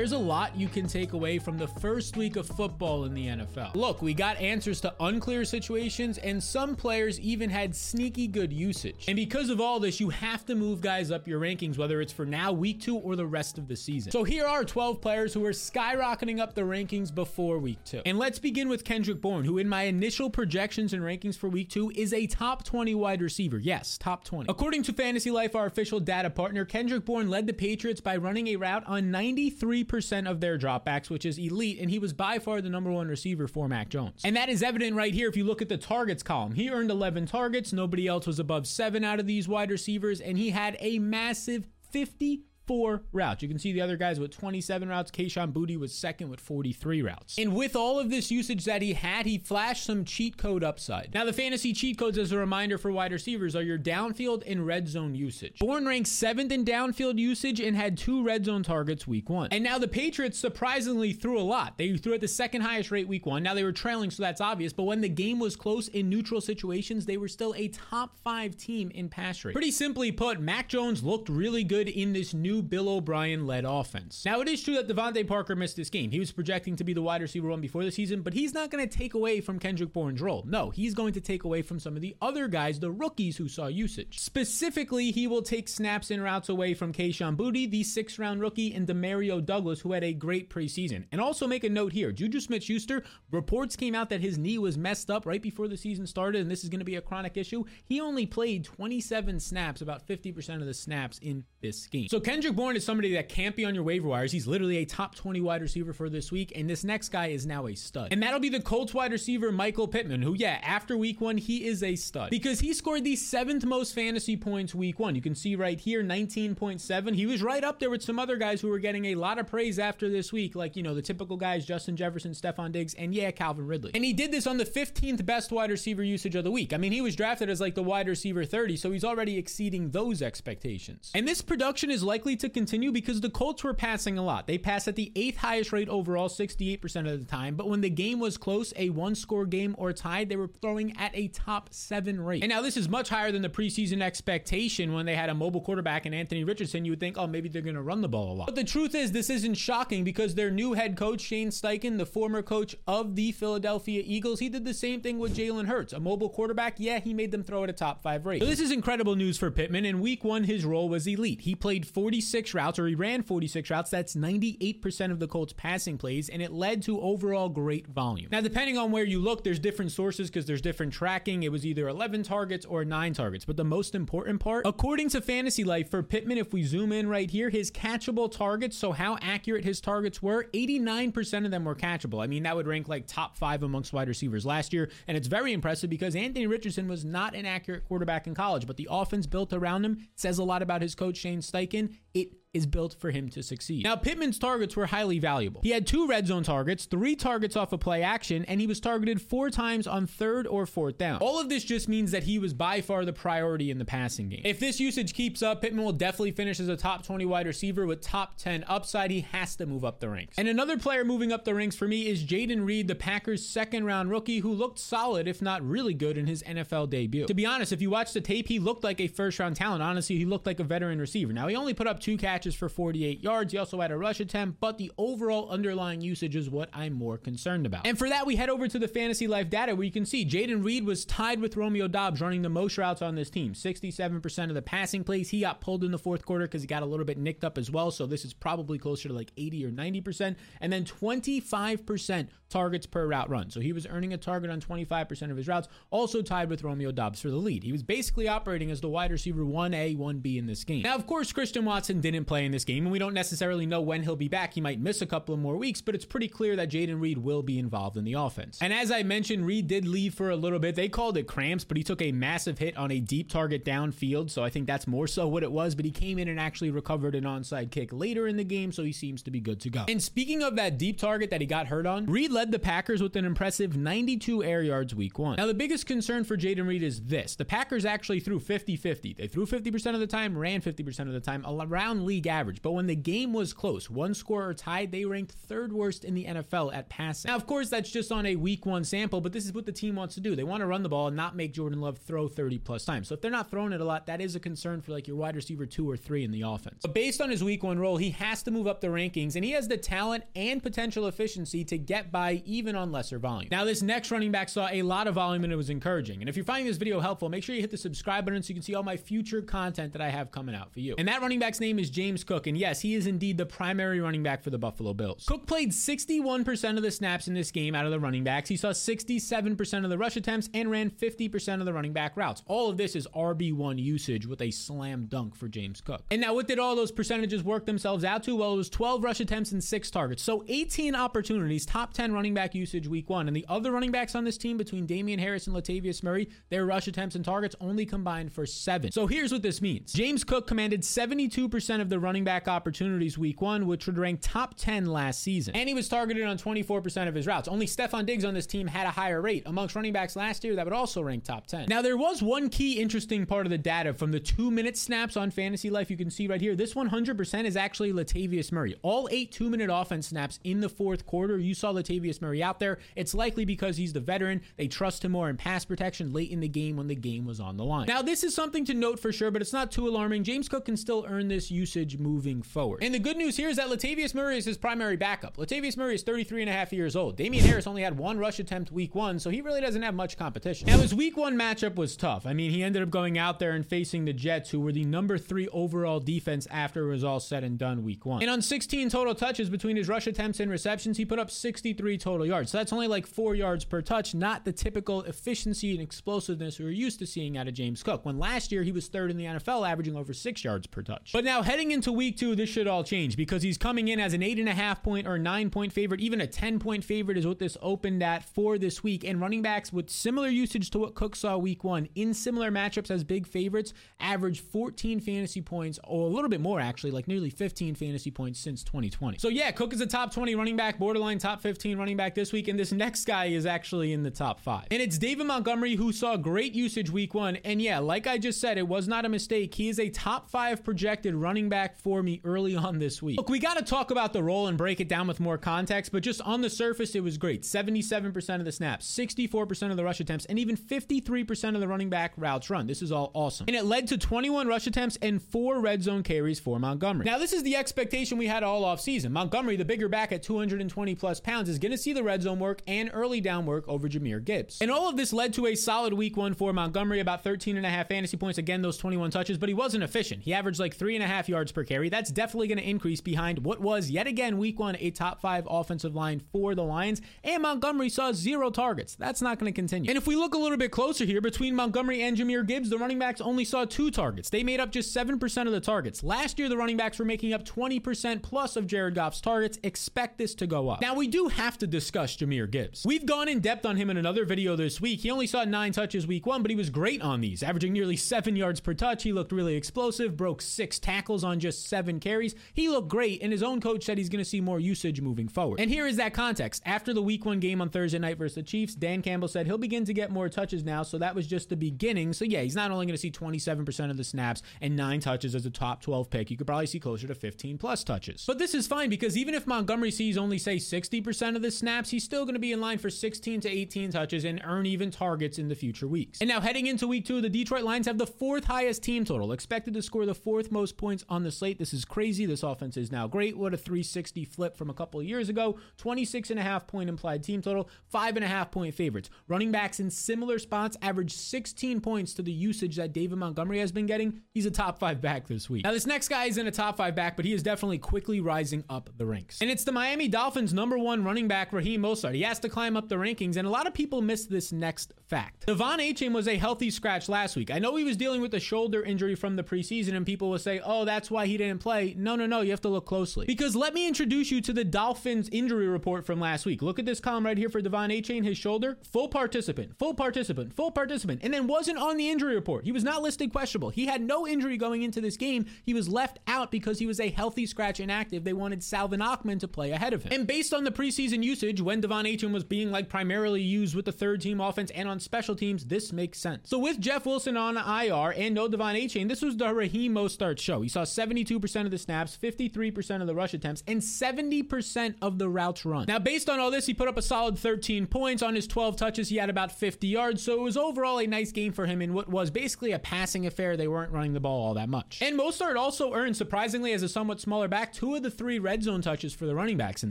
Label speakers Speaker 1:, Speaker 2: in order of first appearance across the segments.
Speaker 1: there's a lot you can take away from the first week of football in the NFL. Look, we got answers to unclear situations, and some players even had sneaky good usage. And because of all this, you have to move guys up your rankings, whether it's for now, week two, or the rest of the season. So here are 12 players who are skyrocketing up the rankings before week two. And let's begin with Kendrick Bourne, who in my initial projections and rankings for week two is a top 20 wide receiver. Yes, top 20. According to Fantasy Life, our official data partner, Kendrick Bourne led the Patriots by running a route on 93% of their dropbacks, which is elite, and he was by far the number one receiver for Mac Jones. And that is evident right here if you look at the targets column. He earned 11 targets, nobody else was above seven out of these wide receivers, and he had a massive 50 four routes. You can see the other guys with 27 routes. Kayshon Boutte was second with 43 routes. And with all of this usage that he had, he flashed some cheat code upside. Now, the fantasy cheat codes, as a reminder for wide receivers, are your downfield and red zone usage. Bourne ranked seventh in downfield usage and had two red zone targets week one. And now the Patriots surprisingly threw a lot. They threw at the second highest rate week one. Now they were trailing, so that's obvious. But when the game was close in neutral situations, they were still a top five team in pass rate. Pretty simply put, Mac Jones looked really good in this new Bill O'Brien led offense. Now, it is true that DeVante Parker missed this game. He was projecting to be the wide receiver one before the season, but he's not going to take away from Kendrick Bourne's role. No, he's going to take away from some of the other guys, the rookies who saw usage. Specifically, he will take snaps and routes away from Kayshon Boutte, the sixth round rookie, and Demario Douglas, who had a great preseason. And also make a note here Juju Smith Schuster, reports came out that his knee was messed up right before the season started, and this is going to be a chronic issue. He only played 27 snaps, about 50% of the snaps in this game. So Kendrick Bourne is somebody that can't be on your waiver wires. He's literally a top 20 wide receiver for this week, and this next guy is now a stud. And that'll be the Colts wide receiver Michael Pittman, who, yeah, after week one, he is a stud because he scored the seventh most fantasy points week one. You can see right here, 19.7. He was right up there with some other guys who were getting a lot of praise after this week, like, you know, the typical guys, Justin Jefferson, Stefon Diggs, and yeah, Calvin Ridley. And he did this on the 15th best wide receiver usage of the week. I mean, he was drafted as like the wide receiver 30, so he's already exceeding those expectations. And this production is likely to continue because the Colts were passing a lot. They passed at the eighth highest rate overall, 68% of the time. But when the game was close, a one score game or tied, they were throwing at a top seven rate. And now this is much higher than the preseason expectation when they had a mobile quarterback and Anthony Richardson. You would think, oh, maybe they're going to run the ball a lot. But the truth is, this isn't shocking because their new head coach, Shane Steichen, the former coach of the Philadelphia Eagles, he did the same thing with Jalen Hurts. A mobile quarterback, yeah, he made them throw at a top five rate. So this is incredible news for Pittman. In week one, his role was elite. He played 46 routes, or he ran 46 routes. That's 98% of the Colts' passing plays, and it led to overall great volume. Now, depending on where you look, there's different sources because there's different tracking. It was either 11 targets or 9 targets. But the most important part, according to Fantasy Life, for Pittman, if we zoom in right here, his catchable targets, so how accurate his targets were, 89% of them were catchable. I mean, that would rank like top five amongst wide receivers last year. And it's very impressive because Anthony Richardson was not an accurate quarterback in college, but the offense built around him says a lot about his coach, Shane Steichen. It is built for him to succeed. Now, Pittman's targets were highly valuable. He had two red zone targets, three targets off of play action, and he was targeted four times on third or fourth down. All of this just means that he was by far the priority in the passing game. If this usage keeps up, Pittman will definitely finish as a top 20 wide receiver with top 10 upside. He has to move up the ranks. And another player moving up the ranks for me is Jayden Reed, the Packers' second round rookie, who looked solid, if not really good, in his NFL debut. To be honest, if you watch the tape, he looked like a first round talent. Honestly, he looked like a veteran receiver. Now, he only put up two catches catches for 48 yards. He also had a rush attempt, but the overall underlying usage is what I'm more concerned about. And for that, we head over to the fantasy life data where you can see Jayden Reed was tied with Romeo Doubs running the most routes on this team. 67% of the passing plays. He got pulled in the fourth quarter because he got a little bit nicked up as well. So this is probably closer to like 80 or 90%. And then 25% targets per route run. So he was earning a target on 25% of his routes, also tied with Romeo Doubs for the lead. He was basically operating as the wide receiver 1A, 1B in this game. Now, of course, Christian Watson didn't play in this game, and we don't necessarily know when he'll be back. He might miss a couple of more weeks, but it's pretty clear that Jayden Reed will be involved in the offense. And as I mentioned, Reed did leave for a little bit. They called it cramps, but he took a massive hit on a deep target downfield, so I think that's more so what it was. But he came in and actually recovered an onside kick later in the game, so he seems to be good to go. And speaking of that deep target that he got hurt on, Reed led the Packers with an impressive 92 air yards week one. Now, the biggest concern for Jayden Reed is this the Packers actually threw 50 50. They threw 50% of the time, ran 50% of the time. Around league, league average, but when the game was close, one score or tied, they ranked third worst in the NFL at passing. Now, of course, that's just on a week one sample, but this is what the team wants to do. They want to run the ball and not make Jordan Love throw 30 plus times. So if they're not throwing it a lot, that is a concern for like your wide receiver two or three in the offense. But based on his week one role, he has to move up the rankings, and he has the talent and potential efficiency to get by even on lesser volume. Now, this next running back saw a lot of volume and it was encouraging. And if you're finding this video helpful, make sure you hit the subscribe button so you can see all my future content that I have coming out for you. And that running back's name is James Cook. And yes, he is indeed the primary running back for the Buffalo Bills. Cook played 61% of the snaps in this game out of the running backs. He saw 67% of the rush attempts and ran 50% of the running back routes. All of this is RB1 usage with a slam dunk for James Cook. And now, what did all those percentages work themselves out to? Well, it was 12 rush attempts and six targets. So 18 opportunities, top 10 running back usage week one. And the other running backs on this team between Damien Harris and Latavius Murray, their rush attempts and targets only combined for seven. So here's what this means James Cook commanded 72% of the running back opportunities week one, which would rank top 10 last season. And he was targeted on 24% of his routes. Only Stefon Diggs on this team had a higher rate. Amongst running backs last year, that would also rank top 10. Now, there was one key interesting part of the data from the two minute snaps on Fantasy Life. You can see right here, this 100% is actually Latavius Murray. All eight two minute offense snaps in the fourth quarter, you saw Latavius Murray out there. It's likely because he's the veteran. They trust him more in pass protection late in the game when the game was on the line. Now, this is something to note for sure, but it's not too alarming. James Cook can still earn this usage moving forward. And the good news here is that Latavius Murray is his primary backup. Latavius Murray is 33 and a half years old. Damien Harris only had one rush attempt week one, so he really doesn't have much competition. Now, his week one matchup was tough. I mean, he ended up going out there and facing the Jets, who were the number three overall defense after it was all said and done week one. And on 16 total touches between his rush attempts and receptions, he put up 63 total yards. So that's only like four yards per touch, not the typical efficiency and explosiveness we were used to seeing out of James Cook. When last year he was third in the NFL, averaging over six yards per touch. But now heading into week two, this should all change because he's coming in as an eight and a half point or nine point favorite. Even a 10 point favorite is what this opened at for this week. And running backs with similar usage to what Cook saw week one in similar matchups as big favorites average 14 fantasy points, or a little bit more actually, like nearly 15 fantasy points since 2020. So yeah, Cook is a top 20 running back, borderline top 15 running back this week. And this next guy is actually in the top five. And it's David Montgomery who saw great usage week one. And yeah, like I just said, it was not a mistake. He is a top five projected running back for me early on this week. Look, we got to talk about the role and break it down with more context, but just on the surface, it was great. 77% of the snaps, 64% of the rush attempts, and even 53% of the running back routes run. This is all awesome. And it led to 21 rush attempts and four red zone carries for Montgomery. Now, this is the expectation we had all off season. Montgomery, the bigger back at 220 plus pounds, is going to see the red zone work and early down work over Jahmyr Gibbs. And all of this led to a solid week one for Montgomery, about 13 and a half fantasy points. Again, those 21 touches, but he wasn't efficient. He averaged like three and a half yards per carry. That's definitely going to increase behind what was yet again week one a top five offensive line for the Lions. And Montgomery saw zero targets. That's not going to continue. And if we look a little bit closer here, between Montgomery and Jahmyr Gibbs, the running backs only saw two targets. They made up just 7% of the targets. Last year, the running backs were making up 20% plus of Jared Goff's targets. Expect this to go up. Now, we do have to discuss Jahmyr Gibbs. We've gone in depth on him in another video this week. He only saw nine touches week one, but he was great on these, averaging nearly seven yards per touch. He looked really explosive, broke six tackles on just seven carries. He looked great, and his own coach said he's going to see more usage moving forward. And here is that context. After the week one game on Thursday night versus the Chiefs, Dan Campbell said he'll begin to get more touches now, so that was just the beginning. So yeah, he's not only going to see 27% of the snaps and nine touches as a top 12 pick, you could probably see closer to 15 plus touches. But this is fine because even if Montgomery sees only say 60% of the snaps, he's still going to be in line for 16 to 18 touches and earn even targets in the future weeks. And now heading into week two, the Detroit Lions have the fourth highest team total, expected to score the fourth most points on the slate. This is crazy. This offense is now great. What a 360 flip from a couple of years ago. 26 and a half point implied team total, five and a half point favorites. Running backs in similar spots average 16 points to the usage that David Montgomery has been getting. He's a top five back this week. Now, this next guy isn't a top five back, but he is definitely quickly rising up the ranks. And it's the Miami Dolphins' number one running back, Raheem Mostert. He has to climb up the rankings, and a lot of people miss this next fact. De'Von Achane was a healthy scratch last week. I know he was dealing with a shoulder injury from the preseason, and people will say, oh, that's why he didn't play. No, no, no. You have to look closely. Because let me introduce you to the Dolphins injury report from last week. Look at this column right here for De'Von Achane, his shoulder. Full participant, full participant, full participant, and then wasn't on the injury report. He was not listed questionable. He had no injury going into this game. He was left out because he was a healthy scratch inactive. They wanted Salvon Ahmed to play ahead of him. And based on the preseason usage, when De'Von Achane was being like primarily used with the third team offense and on special teams, this makes sense. So with Jeff Wilson on IR and no De'Von Achane, this was the Raheem Mostert show. He saw 72% of the snaps, 53% of the rush attempts, and 70% of the routes run. Now, based on all this, he put up a solid 13 points. On his 12 touches, he had about 50 yards, so it was overall a nice game for him in what was basically a passing affair. They weren't running the ball all that much. And Mostert also earned, surprisingly, as a somewhat smaller back, two of the three red zone touches for the running backs in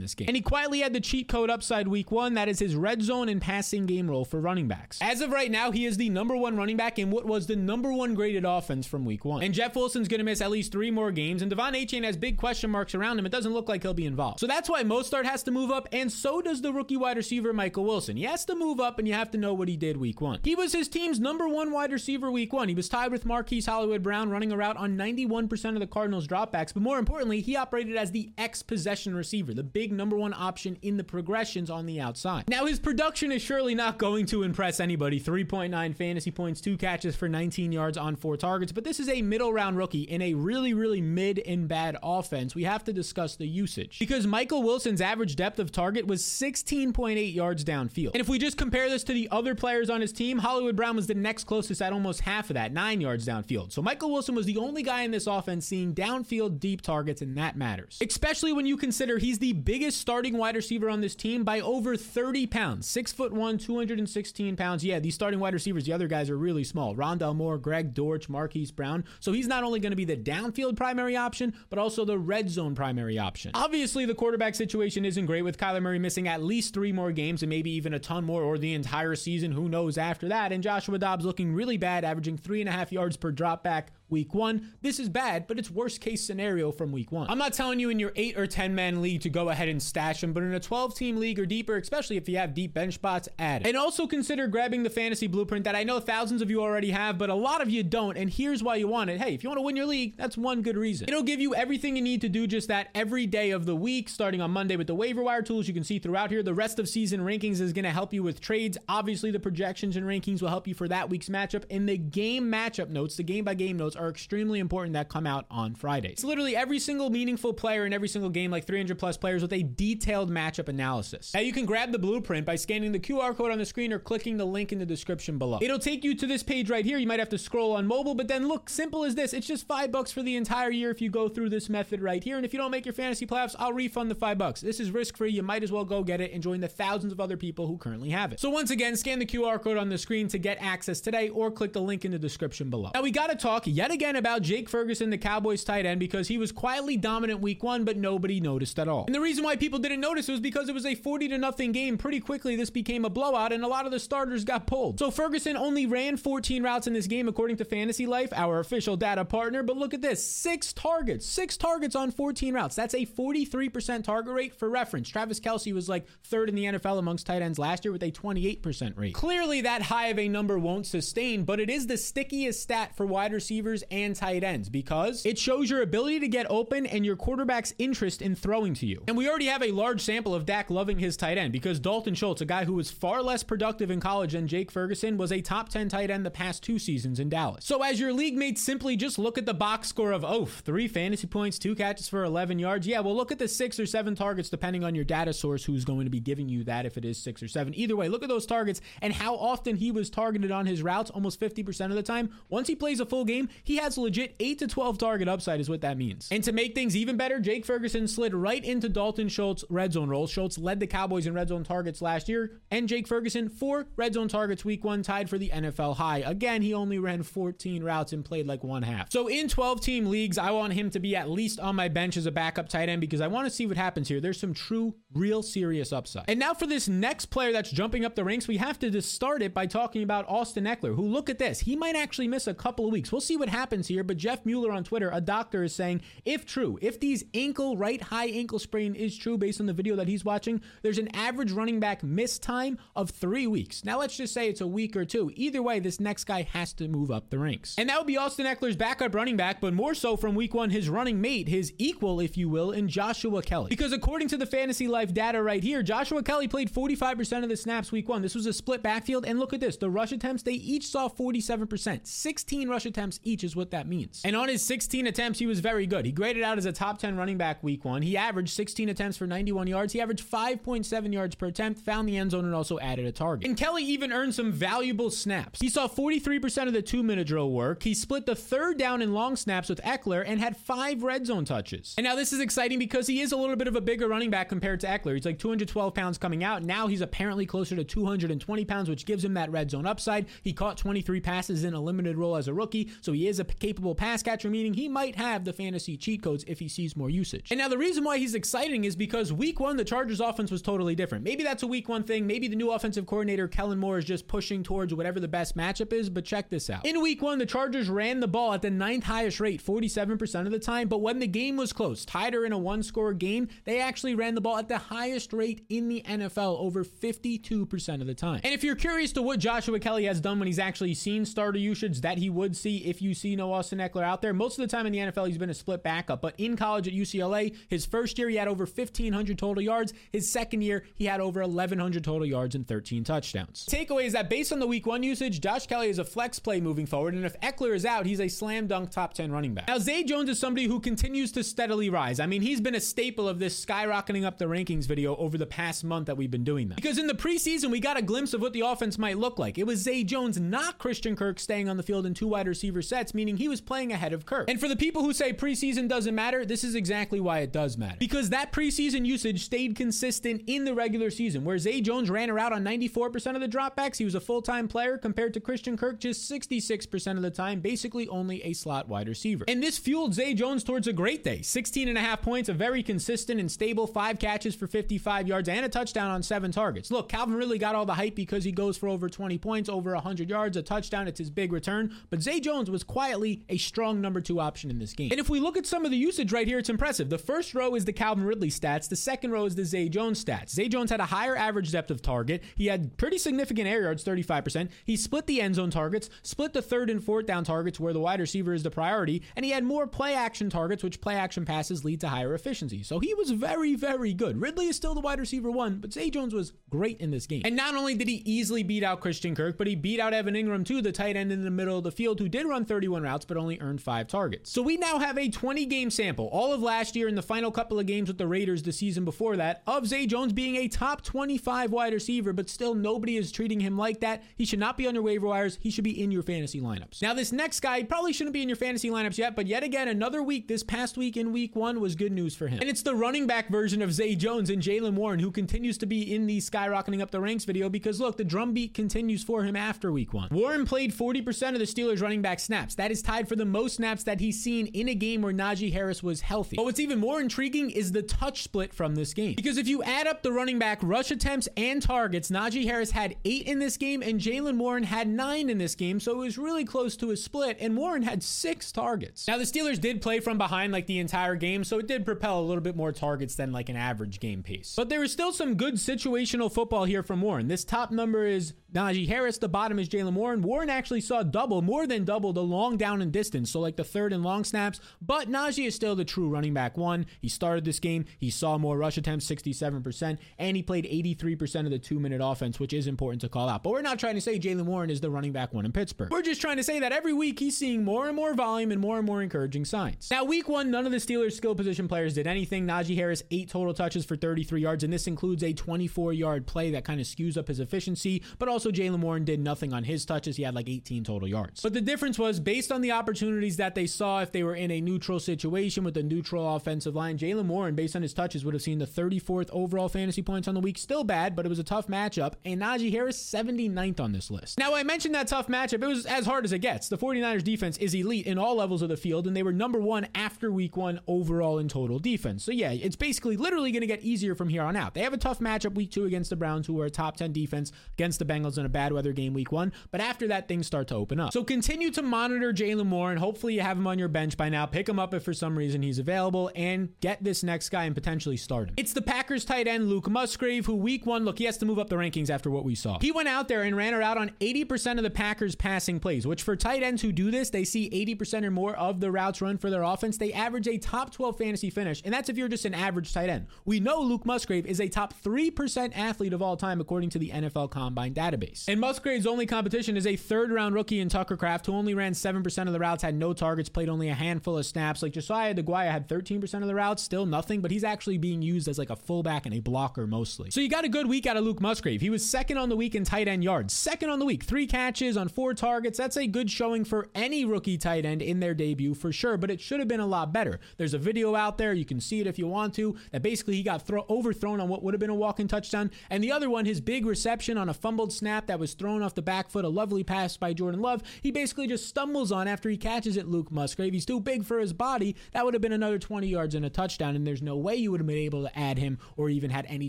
Speaker 1: this game. And he quietly had the cheat code upside week one. That is his red zone and passing game role for running backs. As of right now, he is the number one running back in what was the number one graded offense from week one. And Jeff Wilson's going to miss at least three more games, and De'Von Achane has big question marks around him. It doesn't look like he'll be involved. So that's why Mostert has to move up, and so does the rookie wide receiver Michael Wilson. He has to move up, and you have to know what he did week one. He was his team's number one wide receiver week one. He was tied with Marquise Hollywood Brown, running a route on 91% of the Cardinals' dropbacks. But more importantly, he operated as the X possession receiver, the big number one option in the progressions on the outside. Now, his production is surely not going to impress anybody 3.9 fantasy points, two catches for 19 yards on four targets. But this is a middle round rookie in a really, really mid and bad offense. We have to discuss the usage because Michael Wilson's average depth of target was 16.8 yards downfield. And if we just compare this to the other players on his team, Hollywood Brown was the next closest at almost half of that, nine yards downfield. So Michael Wilson was the only guy in this offense seeing downfield deep targets, and that matters. Especially when you consider he's the biggest starting wide receiver on this team by over 30 pounds. Six foot one, 216 pounds. Yeah, these starting wide receivers, the other guys are really small. Rondale Moore, Greg Dortch, Marquise Brown. So he's not only going to be the downfield primary option, but also the red zone primary option. Obviously, the quarterback situation isn't great with Kyler Murray missing at least three more games and maybe even a ton more or the entire season. Who knows after that? And Joshua Dobbs looking really bad, averaging three and a half yards per drop back week one. This is bad, but it's worst case scenario from week one. I'm not telling you in your eight or 10 man league to go ahead and stash him, but in a 12 team league or deeper, especially if you have deep bench spots, add it. And also consider grabbing the fantasy blueprint that I know thousands of you already have, but a lot of you don't. And here's why you want it. Hey, if you want to win your league, that's one good reason. It'll give you everything you need to do just that every day of the week, starting on Monday with the waiver wire tools you can see throughout here. The rest of season rankings is going to help you with trades. Obviously, the projections and rankings will help you for that week's matchup. And the game matchup notes, the game by game notes, are extremely important that come out on Fridays. It's literally every single meaningful player in every single game, like 300 plus players, with a detailed matchup analysis. Now you can grab the blueprint by scanning the QR code on the screen or clicking the link in the description below. It'll take you to this page right here. You might have to scroll on mobile, but then look, simple as this. It's just five bucks for the entire year if you go through this method right here. And if you don't make your fantasy playoffs, I'll refund the five bucks. This is risk free. You might as well go get it and join the thousands of other people who currently have it. So once again, scan the QR code on the screen to get access today or click the link in the description below. Now we got to talk yet again about Jake Ferguson, the Cowboys Cowboys tight end because he was quietly dominant week one, but nobody noticed at all. And the reason why people didn't notice was because it was a 40 to nothing game. Pretty quickly, this became a blowout, and a lot of the starters got pulled. So Ferguson only ran 14 routes in this game, according to Fantasy Life, our official data partner. But look at this six targets, six targets on 14 routes. That's a 43% target rate. For reference, Travis Kelce was like third in the NFL amongst tight ends last year with a 28% rate. Clearly, that high of a number won't sustain, but it is the stickiest stat for wide receivers and tight ends because it shows your ability to get open and your quarterback's interest in throwing to you. And we already have a large sample of Dak loving his tight end because Dalton Schultz, a guy who was far less productive in college than Jake Ferguson, was a top 10 tight end the past two seasons in Dallas. So as your league mates simply just look at the box score of, oh, three fantasy points, two catches for 11 yards. Yeah, well, look at the six or seven targets depending on your data source who's going to be giving you that if it is six or seven. Either way, look at those targets and how often he was targeted on his routes almost 50% of the time. Once he plays a full game, he has legit 8 to 12 target upside, is what that means. And to make things even better, Jake Ferguson slid right into Dalton Schultz red zone role. Schultz led the Cowboys in red zone targets last year, and Jake Ferguson four red zone targets week one, tied for the NFL high. Again, he only ran 14 routes and played like one half. So in 12 team leagues, I want him to be at least on my bench as a backup tight end because I want to see what happens here. There's some true, real serious upside. And now for this next player that's jumping up the ranks, we have to just start it by talking about Austin Ekeler, who look at this. He might actually miss a couple of weeks. We'll see what happens here, but Jeff Mueller on Twitter, a doctor, is saying if true, if these ankle, right high ankle sprain is true based on the video that he's watching, there's an average running back miss time of three weeks. Now let's just say it's a week or two. Either way, this next guy has to move up the ranks. And that would be Austin Ekeler's backup running back, but more so from week one, his running mate, his equal, if you will, in Joshua Kelley. Because according to the fantasy life data right here, Joshua Kelley played 45% of the snaps week one. This was a split backfield. And look at this the rush attempts, they each saw 47%, 16 rush attempts each teaches what that means. And on his 16 attempts, he was very good. He graded out as a top 10 running back week one. He averaged 16 attempts for 91 yards. He averaged 5.7 yards per attempt, found the end zone, and also added a target. And Kelley even earned some valuable snaps. He saw 43% of the two minute drill work. He split the third down and long snaps with Ekeler and had five red zone touches. And now this is exciting because he is a little bit of a bigger running back compared to Ekeler. He's like 212 pounds coming out. Now he's apparently closer to 220 pounds, which gives him that red zone upside. He caught 23 passes in a limited role as a rookie, so he is a capable pass catcher, meaning he might have the fantasy cheat codes if he sees more usage. And now the reason why he's exciting is because week one, the Chargers offense was totally different. Maybe that's a week one thing. Maybe the new offensive coordinator, Kellen Moore, is just pushing towards whatever the best matchup is, but check this out. In week one, the Chargers ran the ball at the ninth highest rate, 47% of the time, but when the game was close, tied or in a one score game, they actually ran the ball at the highest rate in the NFL, over 52% of the time. And if you're curious to what Joshua Kelley has done when he's actually seen starter usage that he would see if you see no Austin Ekeler out there, most of the time in the NFL, he's been a split backup, but in college at UCLA, his first year, he had over 1,500 total yards. His second year, he had over 1,100 total yards and 13 touchdowns. Takeaway is that based on the week one usage, Josh Kelley is a flex play moving forward, and if Ekeler is out, he's a slam dunk top 10 running back. Now, Zay Jones is somebody who continues to steadily rise. I mean, he's been a staple of this skyrocketing up the rankings video over the past month that we've been doing that. Because in the preseason, we got a glimpse of what the offense might look like. It was Zay Jones, not Christian Kirk, staying on the field in two wide receiver sets, meaning he was playing ahead of Kirk. And for the people who say preseason doesn't matter, this is exactly why it does matter. Because that preseason usage stayed consistent in the regular season, where Zay Jones ran around on 94% of the dropbacks. He was a full time player compared to Christian Kirk just 66% of the time, basically only a slot wide receiver. And this fueled Zay Jones towards a great day 16 and a half points, a very consistent and stable five catches for 55 yards, and a touchdown on seven targets. Look, Calvin really got all the hype because he goes for over 20 points, over 100 yards, a touchdown. It's his big return. But Zay Jones was quietly a strong number two option in this game. And if we look at some of the usage right here, it's impressive. The first row is the Calvin Ridley stats, the second row is the Zay Jones stats. Zay Jones had a higher average depth of target. He had pretty significant air yards, 35%. He split the end zone targets, split the third and fourth down targets where the wide receiver is the priority, and he had more play action targets, which play action passes lead to higher efficiency. So he was very, very good. Ridley is still the wide receiver one, but Zay Jones was great in this game. And not only did he easily beat out Christian Kirk, but he beat out Evan Engram too, the tight end in the middle of the field who did run 31 routes but only earned five targets. So we now have a 20 game sample, all of last year and the final couple of games with the Raiders the season before that, of Zay Jones being a top 25 wide receiver, but still nobody is treating him like that. He should not be on your waiver wires. He should be in your fantasy lineups. Now, this next guy probably shouldn't be in your fantasy lineups yet, but yet again, another week this past week in week one was good news for him. And it's the running back version of Zay Jones and Jaylen Warren, who continues to be in the skyrocketing up the ranks video because look, the drumbeat continues for him after week one. Warren played 40% of the Steelers running back snaps. That is tied for the most snaps that he's seen in a game where Najee Harris was healthy. But what's even more intriguing is the touch split from this game. Because if you add up the running back rush attempts and targets, Najee Harris had eight in this game and Jaylen Warren had nine in this game, so it was really close to a split, and Warren had six targets. Now, the Steelers did play from behind like the entire game, so it did propel a little bit more targets than like an average game pace. But there is still some good situational football here from Warren. This top number is Najee Harris, the bottom is Jaylen Warren. Warren actually saw double, more than double the long down and distance, so like the third and long snaps, but Najee is still the true running back one. He started this game, he saw more rush attempts, 67%, and he played 83% of the two minute offense, which is important to call out. But we're not trying to say Jaylen Warren is the running back one in Pittsburgh. We're just trying to say that every week he's seeing more and more volume and more and more encouraging signs. Now, week one, none of the Steelers' skill position players did anything. Najee Harris, eight total touches for 33 yards, and this includes a 24 yard play that kind of skews up his efficiency, but also Jaylen Warren did nothing on his touches. He had like 18 total yards. But the difference was based on the opportunities that they saw if they were in a neutral situation with a neutral offensive line, Jaylen Warren, based on his touches, would have seen the 34th overall fantasy points on the week. Still bad, but it was a tough matchup. And Najee Harris, 79th on this list. Now, I mentioned that tough matchup. It was as hard as it gets. The 49ers defense is elite in all levels of the field, and they were number one after week one overall in total defense. So, yeah, it's basically literally going to get easier from here on out. They have a tough matchup week two against the Browns, who are a top 10 defense against the Bengals in a bad weather game week one. But after that, things start to open up. So, continue to monitor Jaylen Warren. Hopefully, you have him on your bench by now. Pick him up if for some reason he's available and get this next guy and potentially start him. It's the Packers tight end Luke Musgrave, who week one, look, he has to move up the rankings after what we saw. He went out there and ran her out on 80% of the Packers passing plays, which for tight ends who do this, they see 80% or more of the routes run for their offense. They average a top 12 fantasy finish, and that's if you're just an average tight end. We know Luke Musgrave is a top 3% athlete of all time, according to the NFL Combine database. And Musgrave's only competition is a third round rookie in Tucker Kraft, who only ran 7% of the routes, had no targets, played only a handful of snaps. Like Josiah Deguara had 13% of the routes, still nothing, but he's actually being used as like a fullback and a blocker mostly. So you got a good week out of Luke Musgrave. He was second on the week in tight end yards, second on the week, three catches on four targets. That's a good showing for any rookie tight end in their debut for sure, but it should have been a lot better. There's a video out there, you can see it if you want to, that basically he got throw- overthrown on what would have been a walking touchdown. And the other one, his big reception on a fumbled snap that was thrown off the back foot, a lovely pass by Jordan Love. He basically just stumbles on after he catches it, Luke Musgrave. He's too big for his body. That would have been another 20 yards and a touchdown, and there's no way you would have been able to add him or even had any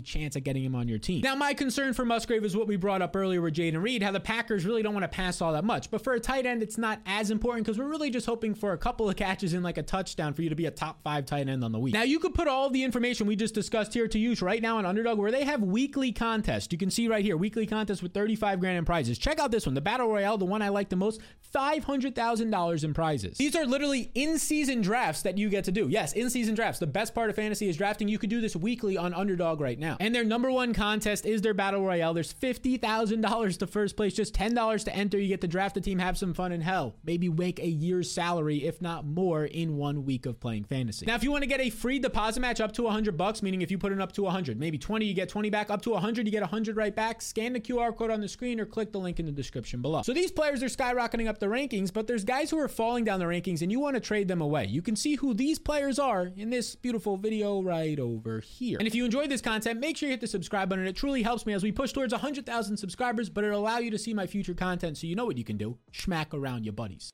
Speaker 1: chance at getting him on your team. Now, my concern for Musgrave is what we brought up earlier with Jayden Reed, how the Packers really don't want to pass all that much. But for a tight end, it's not as important because we're really just hoping for a couple of catches in like a touchdown for you to be a top five tight end on the week. Now, you could put all the information we just discussed here to use right now on Underdog where they have weekly contests. You can see right here, weekly contest with 35 grand in prizes. Check out this one, the Battle Royale, the one I like the most, $500,000 in prizes. These are literally in season drafts that you get to do. Yes, in season drafts. The best part of fantasy is drafting. You could do this weekly on Underdog right now. And their number one contest is their Battle Royale. There's $50,000 to first place, just $10 to enter. You get to draft a team, have some fun, and hell, maybe make a year's salary, if not more, in one week of playing fantasy. Now, if you want to get a free deposit match up to 100 bucks, meaning if you put in up to 100, maybe 20, you get 20 back, up to 100, you get 100 right back, scan the QR code on the screen or click the link in the description below. So these players are skyrocketing up the rankings, but there's guys who are falling down the rankings and you want to trade them away. You can see who these players are in this beautiful video right over here. And if you enjoyed this content, make sure you hit the subscribe button. It truly helps me as we push towards 100,000 subscribers, but it'll allow you to see my future content so you know what you can do. Schmack around your buddies.